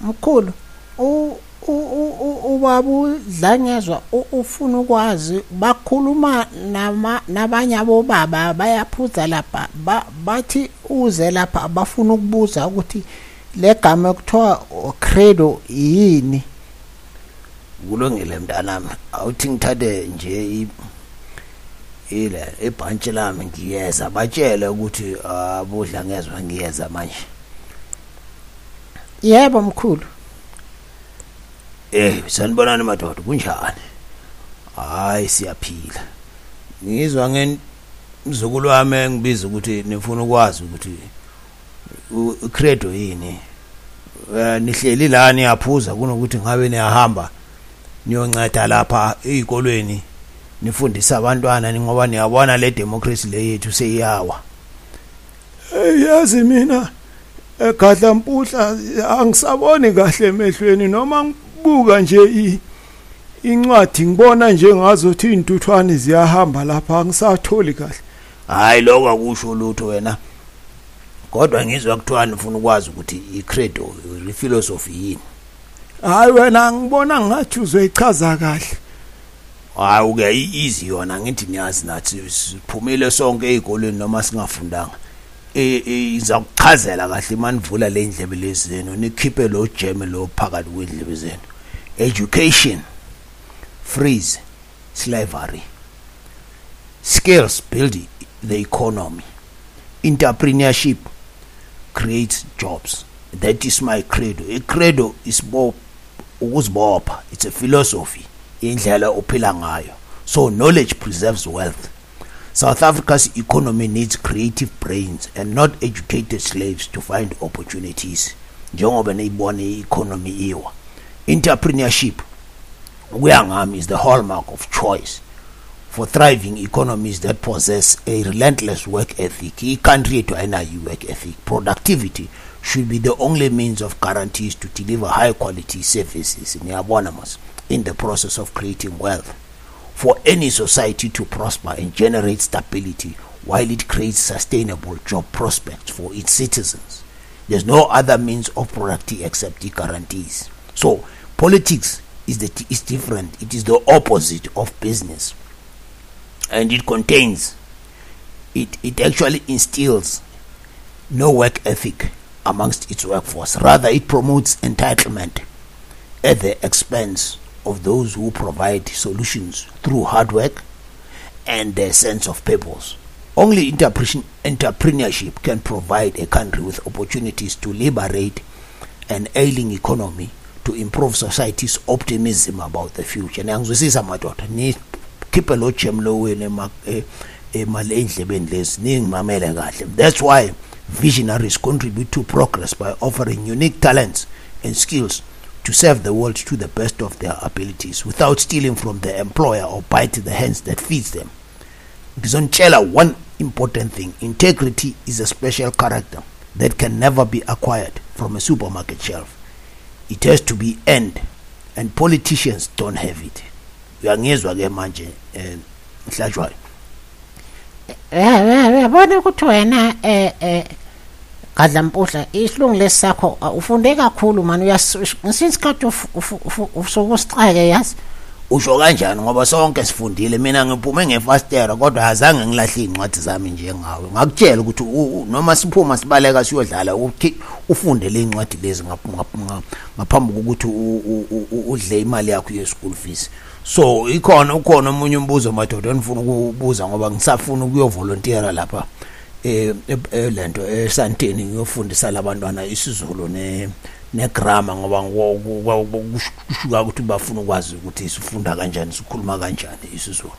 mkhulu u ubaba udlangezwa ufuna ukwazi bakhuluma nabanye abobaba bayaphuza lapha bathi uze lapha bafuna ukubuza ukuthi le gama ekuthiwa credo yini? Kulungile mntanami awuthi ngithathe nje ile ibhantshi lami ngiyeza batshele ukuthi abudlangezwa ngiyeza manje. Yebo mkhulu Eh sanibonani madoda kunjani? Hayi siyaphila. Ngizwa ngemzukulu wami engibiza ukuthi nifuna ukwazi ukuthi ucredo yini. Eh nihleli la niyaphuza kunokuthi ngabe niyahamba niyonceda lapha ezikolweni nifundisa abantwana ngoba niyabona le democracy le yethu seyiyawa. Eh yazi mina egadla mpuhla angisaboni kahle emehlweni noma buka nje incwadi ngibona nje ngazothi intuthwane ziyahamba lapha angisatholi kahle. Hayi lokho akusho lutho wena. Kodwa ngizwa kuthiwa nifuna ukwazi ukuthi icredo iphilosophy yini? Hayi wena ngibona ngathi uzoyichaza kahle. Hayi uke easy yona ngithi niyazi nathi siphumile sonke ezikolweni noma singafundanga. Izakuchazela kahle manivula le ndlebe lezi zenu nikhiphe lo jeme lo phakathi kwendlebe zenu. Education freeze slavery skills build the economy entrepreneurship creates jobs. That is my credo. A credo is ukuzibopha. It's a philosophy indlela ophila ngayo. So knowledge preserves wealth. South Africa's economy needs creative brains and not educated slaves to find opportunities. Njengoba neyibona i-economy iwa. Entrepreneurship kuyangami is the hallmark of choice for thriving economies that possess a relentless work ethic. I-country yethu ayinayo i-work ethic. Productivity should be the only means of guarantees to deliver high quality services. In the process of creating wealth for any society to prosper and generate stability while it creates sustainable job prospects for its citizens. There's no other means of productivity except the guarantees. So politics is the is different. It is the opposite of business. And it contains it it actually instills no work ethic amongst its workforce. Rather it promotes entitlement at the expense of those who provide solutions through hard work and their sense of purpose. Only entrepreneurship can provide a country with opportunities to liberate an ailing economy to improve society's optimism about the future. Niyangizwisisa madoda nikhiphe lo gem lo wena emali endlebeni lezi. Ningimamele kahle. That's why visionaries contribute to progress by offering unique talents and skills to serve the world to the best of their abilities without stealing from the employer or biting the hands that feeds them. Ngizonitshela one important thing. Integrity is a special character that can never be acquired from a supermarket shelf. It has to be earned and politicians don't have it. Uyangizwa ke manje eh mhlajwayo? Yabona ukuthi wena eh eh gadla mpudla isilungu lesakho ufunde kakhulu mani uyasinsikhathi usukusixake yazi? Usho kanjani? Ngoba sonke sifundile mina ngiphume ngefastera kodwa azange ngilahle incwadi zami njengawe. Ngakutshela ukuthi noma siphuma sibaleka siyodlala ukuthi ufunde le incwadi lezi ngaphambi kokuthi udle imali yakho ye-school fees. So ikhona ukhona omunye umbuzo madoda enifuna ukubuza ngoba ngisafuna ukuyovolontiera lapha. Eh lento esanteni ngiyofundisa labantwana isizulu ne negrama ngoba kushuka ukuthi bafuna ukwazi ukuthi sifunda kanjani sikhuluma kanjani isizulu.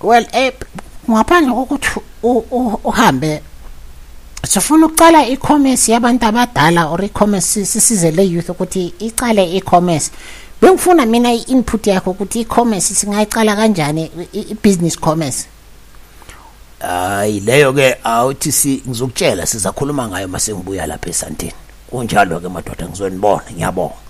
Well eh ngaphandle kokuthi uhambe sifuna ukucala e-commerce yabantu abadala or e-commerce sisize le youth ukuthi icale e-commerce bengifuna mina i-input yakho ukuthi i-commerce singayicala kanjani i-business commerce? Hayi leyo ke awuthi si ngizokutshela sizakhuluma ngayo masengibuya lapha esantini kunjalo ke madoda ngizonibona ngiyabonga